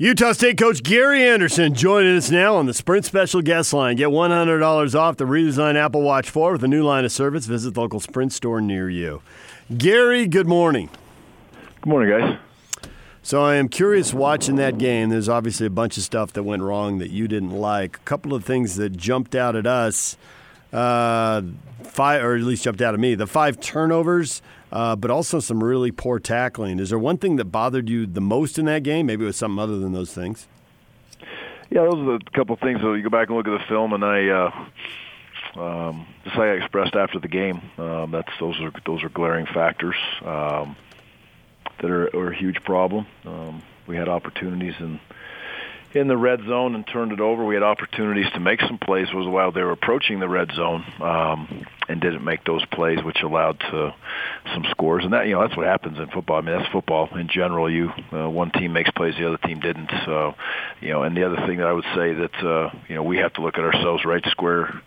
Utah State coach Gary Andersen joining us now on the Sprint Special Guest Line. Get $100 off the redesigned Apple Watch 4 with a new line of service. Visit the local Sprint store near you. Gary, good morning. Good morning, guys. So I am curious watching that game. There's obviously a bunch of stuff that went wrong that you didn't like. A couple of things that jumped out at us, uh, five, or at least jumped out at me. The five turnovers uh, but also some really poor tackling. Is there one thing that bothered you the most in that game? Maybe it was something other than those things. Yeah, those are a couple of things. So you go back and look at the film, and I. Uh, um, just like I expressed after the game, um, that's those are those are glaring factors um, that are, are a huge problem. Um, we had opportunities in in the red zone and turned it over. We had opportunities to make some plays was while they were approaching the red zone um, and didn't make those plays, which allowed to some scores. And that you know that's what happens in football. I mean that's football in general. You uh, one team makes plays, the other team didn't. So you know, and the other thing that I would say that uh, you know we have to look at ourselves right square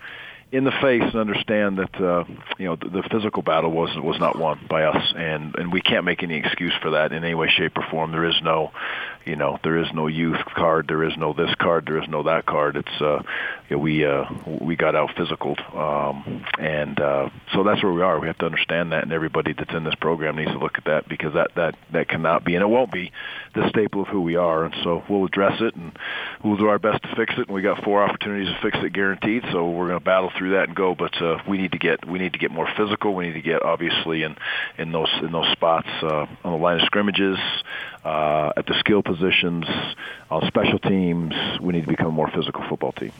in the face and understand that uh, you know the, the physical battle was was not won by us, and and we can't make any excuse for that in any way, shape, or form. There is no, you know, there is no youth card, there is no this card, there is no that card. It's uh, you know, we uh, we got out physical, um, and uh, so that's where we are. We have to understand that, and everybody that's in this program needs to look at that because that that that cannot be, and it won't be, the staple of who we are. And so we'll address it, and we'll do our best to fix it. And we got four opportunities to fix it guaranteed. So we're going to battle through that and go. But uh, we need to get we need to get more physical. We need to get obviously in in those in those spots uh, on the line of scrimmages, uh, at the skill positions, on special teams. We need to become a more physical football team.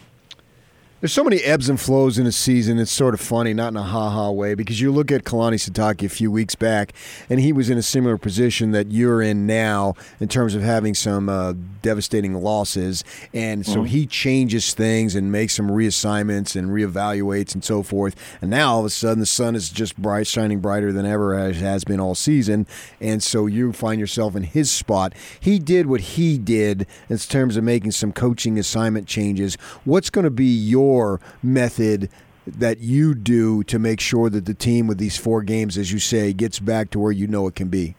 There's so many ebbs and flows in a season. It's sort of funny, not in a ha ha way, because you look at Kalani Sitake a few weeks back, and he was in a similar position that you're in now in terms of having some uh, devastating losses. And so mm-hmm. he changes things and makes some reassignments and reevaluates and so forth. And now all of a sudden the sun is just bright, shining brighter than ever as has been all season. And so you find yourself in his spot. He did what he did in terms of making some coaching assignment changes. What's going to be your your method that you do to make sure that the team with these four games, as you say, gets back to where you know it can be?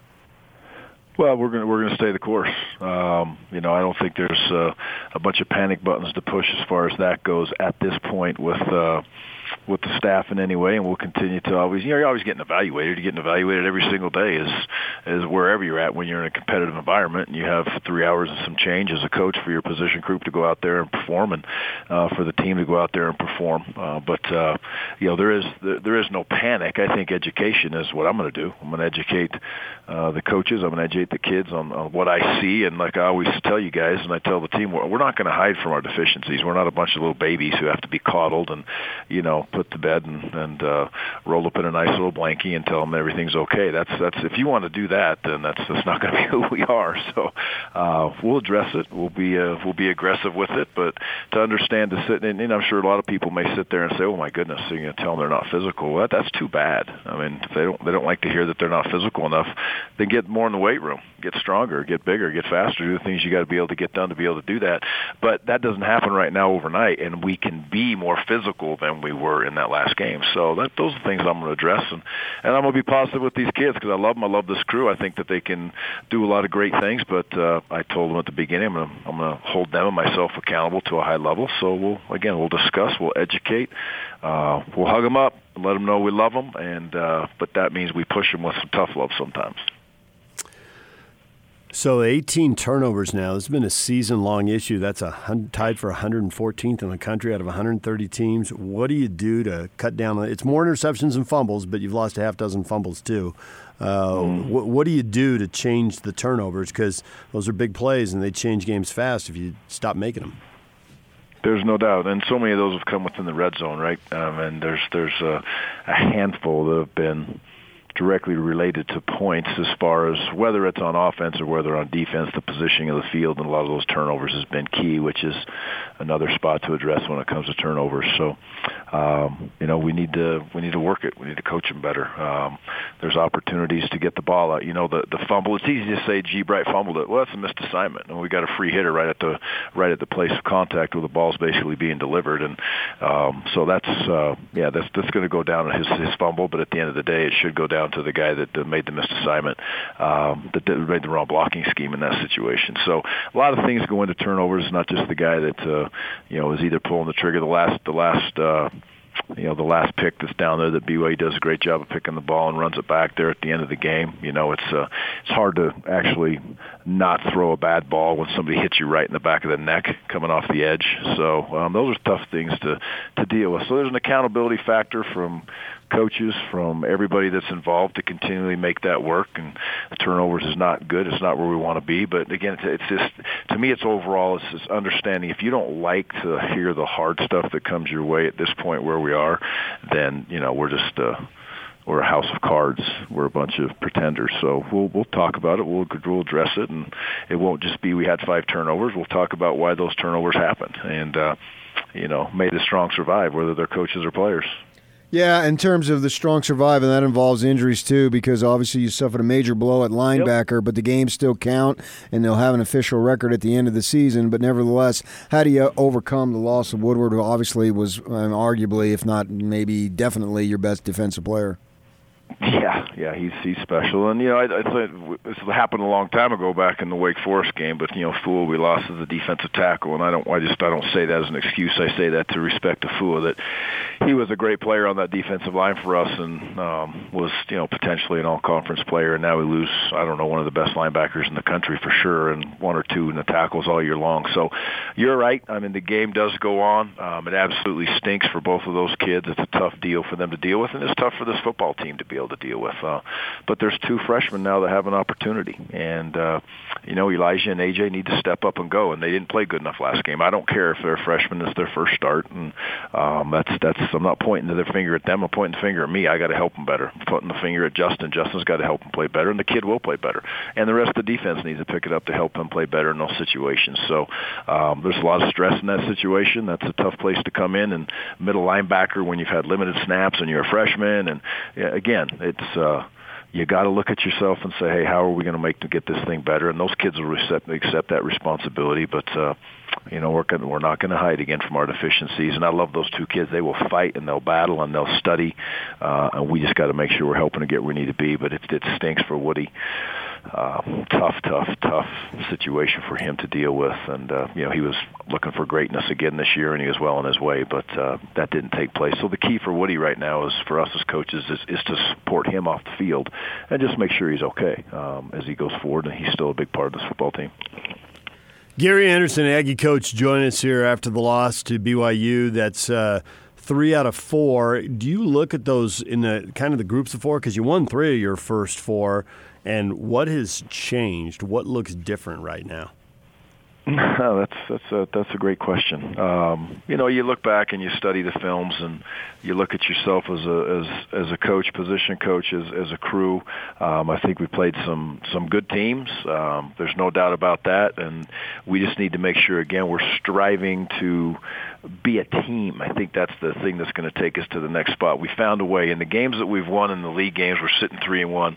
Well, we're going we're going to stay the course. Um, you know, I don't think there's uh, a bunch of panic buttons to push as far as that goes at this point with. Uh, with the staff in any way, and we'll continue to always. You know, you're always getting evaluated. You're getting evaluated every single day, as as wherever you're at when you're in a competitive environment, and you have three hours and some change as a coach for your position group to go out there and perform, and uh, for the team to go out there and perform. Uh, but uh, you know, there is there is no panic. I think education is what I'm going to do. I'm going to educate uh, the coaches. I'm going to educate the kids on, on what I see, and like I always tell you guys, and I tell the team, we're, we're not going to hide from our deficiencies. We're not a bunch of little babies who have to be coddled and you know put to bed and, and uh, rolled up in a nice little blankie and tell them everything's okay. That's that's if you want to do that, then that's that's not going to be who we are. So uh, we'll address it. We'll be uh, we'll be aggressive with it, but to understand to sit and, and I'm sure a lot of people may sit there and say, "Oh my goodness, you're going to tell them they're not physical." Well, that, that's too bad. I mean, if they don't they don't like to hear that they're not physical enough, then get more in the weight room, get stronger, get bigger, get faster, do the things you got to be able to get done to be able to do that. But that doesn't happen right now overnight, and we can be more physical than we were in that last game. So that, those are things I'm going to address, and and I'm going to be positive with these kids because I love them. I love this crew. I think that they can do a lot of great things. But uh, I told them at the beginning, I'm going to I'm going to hold them and myself accountable to a high level. So we'll again we'll discuss, we'll educate, uh, we'll hug them up, let them know we love them, and uh, but that means we push them with some tough love sometimes. So 18 turnovers now. This has been a season-long issue. That's a tied for 114th in the country out of 130 teams. What do you do to cut down? It's more interceptions and fumbles, but you've lost a half dozen fumbles too. Uh, mm. what, what, do you do to change the turnovers? Because those are big plays, and they change games fast if you stop making them. There's no doubt, and so many of those have come within the red zone, right? Um, and there's there's a, a handful that have been directly related to points as far as whether it's on offense or whether on defense, the positioning of the field and a lot of those turnovers has been key, which is another spot to address when it comes to turnovers. So, um, you know, we need to we need to work it. We need to coach them better. Um, there's opportunities to get the ball out. You know, the the fumble. It's easy to say, "Gee, Bright fumbled it." Well, that's a missed assignment, and we got a free hitter right at the right at the place of contact where the ball's basically being delivered, and um, so that's uh, yeah, that's that's going to go down as his his fumble. But at the end of the day, it should go down down to the guy that uh, made the missed assignment, um, that, that made the wrong blocking scheme in that situation. So a lot of things go into turnovers. Not just the guy that uh, you know is either pulling the trigger. The last the last. Uh, you know the last pick that's down there that BYU does a great job of picking the ball and runs it back there at the end of the game. You know it's uh, it's hard to actually not throw a bad ball when somebody hits you right in the back of the neck coming off the edge. So um, those are tough things to to deal with. So there's an accountability factor from coaches, from everybody that's involved to continually make that work. And turnovers is not good. It's not where we want to be. But again, it's, just to me, it's overall it's just understanding. If you don't like to hear the hard stuff that comes your way at this point where we are, then you know we're just. Uh, we're a house of cards. We're a bunch of pretenders. So we'll we'll talk about it. We'll we'll address it, and it won't just be we had five turnovers. We'll talk about why those turnovers happened, and uh, you know, may the strong survive, whether they're coaches or players. Yeah, in terms of the strong survive, and that involves injuries too, because obviously you suffered a major blow at linebacker, yep. but the games still count, and they'll have an official record at the end of the season. But nevertheless, how do you overcome the loss of Woodward, who obviously was um, arguably, if not maybe definitely, your best defensive player? Yeah, yeah, he's he's special, and you know, I, I thought this happened a long time ago back in the Wake Forest game. But you know, Fua, we lost as a defensive tackle, and I don't, I just I don't say that as an excuse. I say that to respect to Fua that he was a great player on that defensive line for us, and um, was you know potentially an all-conference player. And now we lose, I don't know, one of the best linebackers in the country for sure, and one or two in the tackles all year long. So you're right. I mean, the game does go on. Um, it absolutely stinks for both of those kids. It's a tough deal for them to deal with, and it's tough for this football team to be able to deal with. Uh, but there's two freshmen now that have an opportunity, and uh, you know Elijah and AJ need to step up and go, and they didn't play good enough last game. I don't care if they're freshmen; it's their first start, and um, that's that's. I'm not pointing the finger at them. I'm pointing the finger at me. I got to help them better. I'm pointing the finger at Justin. Justin's got to help him play better, and the kid will play better, and the rest of the defense needs to pick it up to help him play better in those situations. So um, there's a lot of stress in that situation. That's a tough place to come in, and middle linebacker when you've had limited snaps and you're a freshman, and yeah, again, it's. Uh, you got to look at yourself and say, hey, how are we going to make to get this thing better? And those kids will accept, accept that responsibility. But uh, you know, we're gonna, we're not going to hide again from our deficiencies. And I love those two kids. They will fight and they'll battle and they'll study. Uh, and we just got to make sure we're helping to get where we need to be. But it, it stinks for Woody uh, tough, tough, tough situation for him to deal with. And uh, you know, he was looking for greatness again this year, and he was well on his way, but uh, that didn't take place. So the key for Woody right now is for us as coaches is, is to support him off the field and just make sure he's okay um, as he goes forward, and he's still a big part of this football team. Gary Andersen, Aggie coach, join us here after the loss to BYU. That's uh, three out of four. Do you look at those in the kind of the groups of four because you won three of your first four? And what has changed? What looks different right now? that's that's a that's a great question. Um, you know, you look back and you study the films, and you look at yourself as a as as a coach, position coach, as as a crew. Um, I think we played some some good teams. Um, there's no doubt about that, and we just need to make sure again we're striving to be a team. I think that's the thing that's going to take us to the next spot. We found a way in the games that we've won in the league games. We're sitting three and one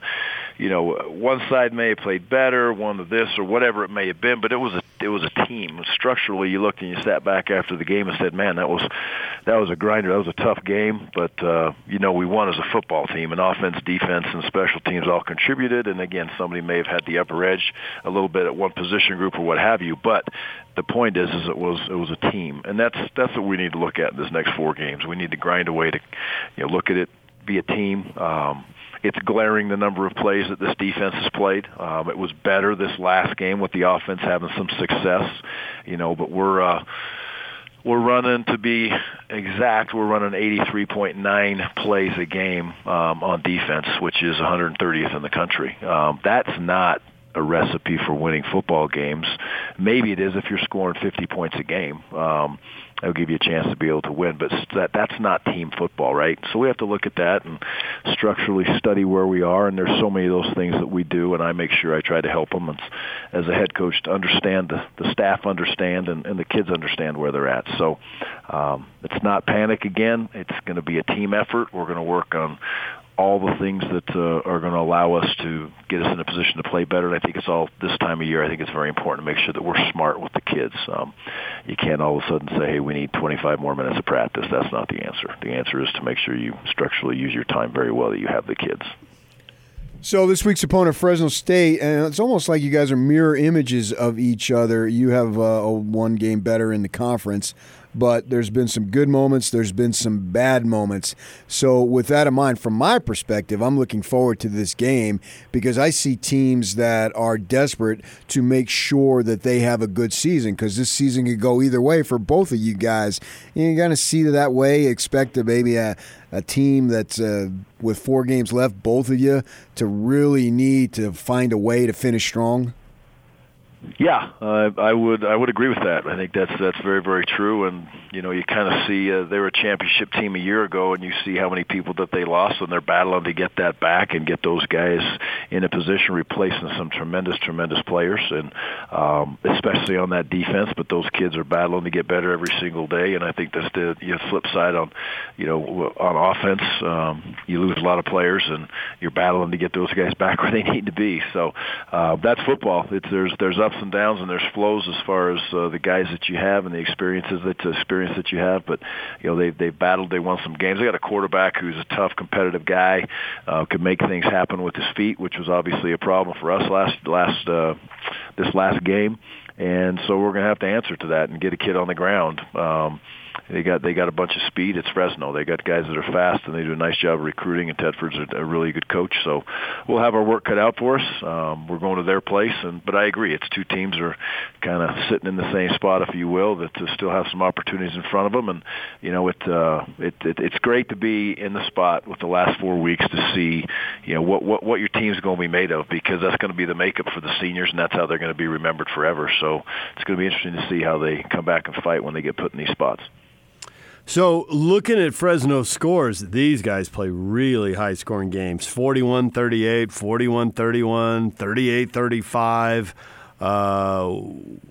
you know, one side may have played better, one of this or whatever it may have been, but it was a it was a team. Structurally, you looked and you sat back after the game and said, "Man, that was that was a grinder. That was a tough game." But uh, you know, we won as a football team, and offense, defense, and special teams all contributed. And again, somebody may have had the upper edge a little bit at one position group or what have you, but the point is, is it was it was a team, and that's that's what we need to look at in this next four games. We need to grind away to, you know, look at it, be a team. Um, it's glaring the number of plays that this defense has played. Um, it was better this last game with the offense having some success, you know, but we're uh, we're running to be exact. We're running 83.9 plays a game um, on defense, which is 130th in the country. Um, that's not a recipe for winning football games. Maybe it is if you're scoring 50 points a game. Um, that'll give you a chance to be able to win. But that that's not team football, right? So we have to look at that and structurally study where we are. And there's so many of those things that we do, and I make sure I try to help them as a head coach to understand the the staff understand and, and the kids understand where they're at. So um, it's not panic again. It's going to be a team effort. We're going to work on all the things that uh, are going to allow us to get us in a position to play better. And I think it's all this time of year. I think it's very important to make sure that we're smart with the kids. Um, you can't all of a sudden say, "Hey, we need 25 more minutes of practice." That's not the answer. The answer is to make sure you structurally use your time very well that you have the kids. So this week's opponent, Fresno State, and it's almost like you guys are mirror images of each other. You have uh, a one game better in the conference, but there's been some good moments. There's been some bad moments. So with that in mind, from my perspective, I'm looking forward to this game because I see teams that are desperate to make sure that they have a good season because this season could go either way for both of you guys. You're going to see that way. Expect maybe a a team that's uh, with four games left, both of you, to really need to find a way to finish strong? Yeah, uh, I would I would agree with that. I think that's that's very very true. And you know, you kind of see uh, they were a championship team a year ago, and you see how many people that they lost, and they're battling to get that back and get those guys in a position, replacing some tremendous tremendous players, and um, especially on that defense. But those kids are battling to get better every single day, and I think that's the you know, flip side on you know on offense. Um, you lose a lot of players, and you're battling to get those guys back where they need to be. So uh, that's football. It's there's there's ups and downs and there's flows as far as uh, the guys that you have and the experiences that uh, experience that you have. But you know they've they've battled. They won some games. They got a quarterback who's a tough, competitive guy. Uh, could make things happen with his feet, which was obviously a problem for us last last uh, this last game. And so we're going to have to answer to that and get a kid on the ground. Um, they got they got a bunch of speed. It's Fresno. They got guys that are fast, and they do a nice job of recruiting. And Tedford's a, really good coach, so we'll have our work cut out for us. Um, we're going to their place, and but I agree, it's two teams are kind of sitting in the same spot, if you will, that to still have some opportunities in front of them. And you know, it, uh, it, it it's great to be in the spot with the last four weeks to see, you know, what what what your team's going to be made of because that's going to be the makeup for the seniors, and that's how they're going to be remembered forever. So it's going to be interesting to see how they come back and fight when they get put in these spots. So, looking at Fresno scores, these guys play really high scoring games 41 38, 41 31, 38 35. Uh,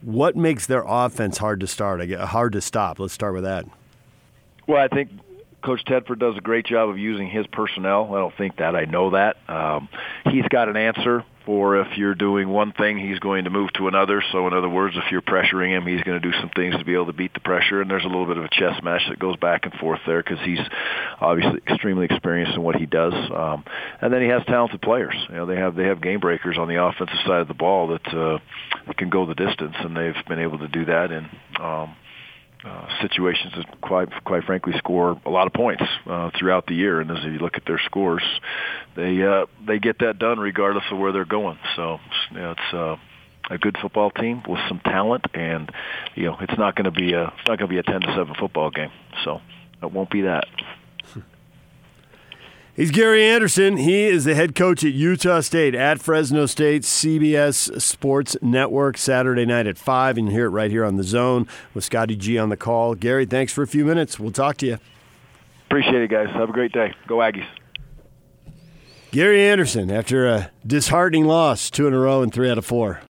what makes their offense hard to start? Hard to stop? Let's start with that. Well, I think Coach Tedford does a great job of using his personnel. I don't think that. I know that. Um, he's got an answer for if you're doing one thing, he's going to move to another. So in other words, if you're pressuring him, he's going to do some things to be able to beat the pressure. And there's a little bit of a chess match that goes back and forth there because he's obviously extremely experienced in what he does. Um, and then he has talented players. You know, they have they have game breakers on the offensive side of the ball that, uh, can go the distance, and they've been able to do that. And um, uh, situations that quite quite frankly score a lot of points uh, throughout the year. And as you look at their scores, they uh, they get that done regardless of where they're going. So you know, it's. Uh, a good football team with some talent, and you know it's not going to be a it's not going to be a ten to seven football game. So it won't be that. He's Gary Andersen. He is the head coach at Utah State at Fresno State, CBS Sports Network, Saturday night at 5. And you hear it right here on the zone with Scotty G on the call. Gary, thanks for a few minutes. We'll talk to you. Appreciate it, guys. Have a great day. Go Aggies. Gary Andersen, after a disheartening loss, two in a row and three out of four.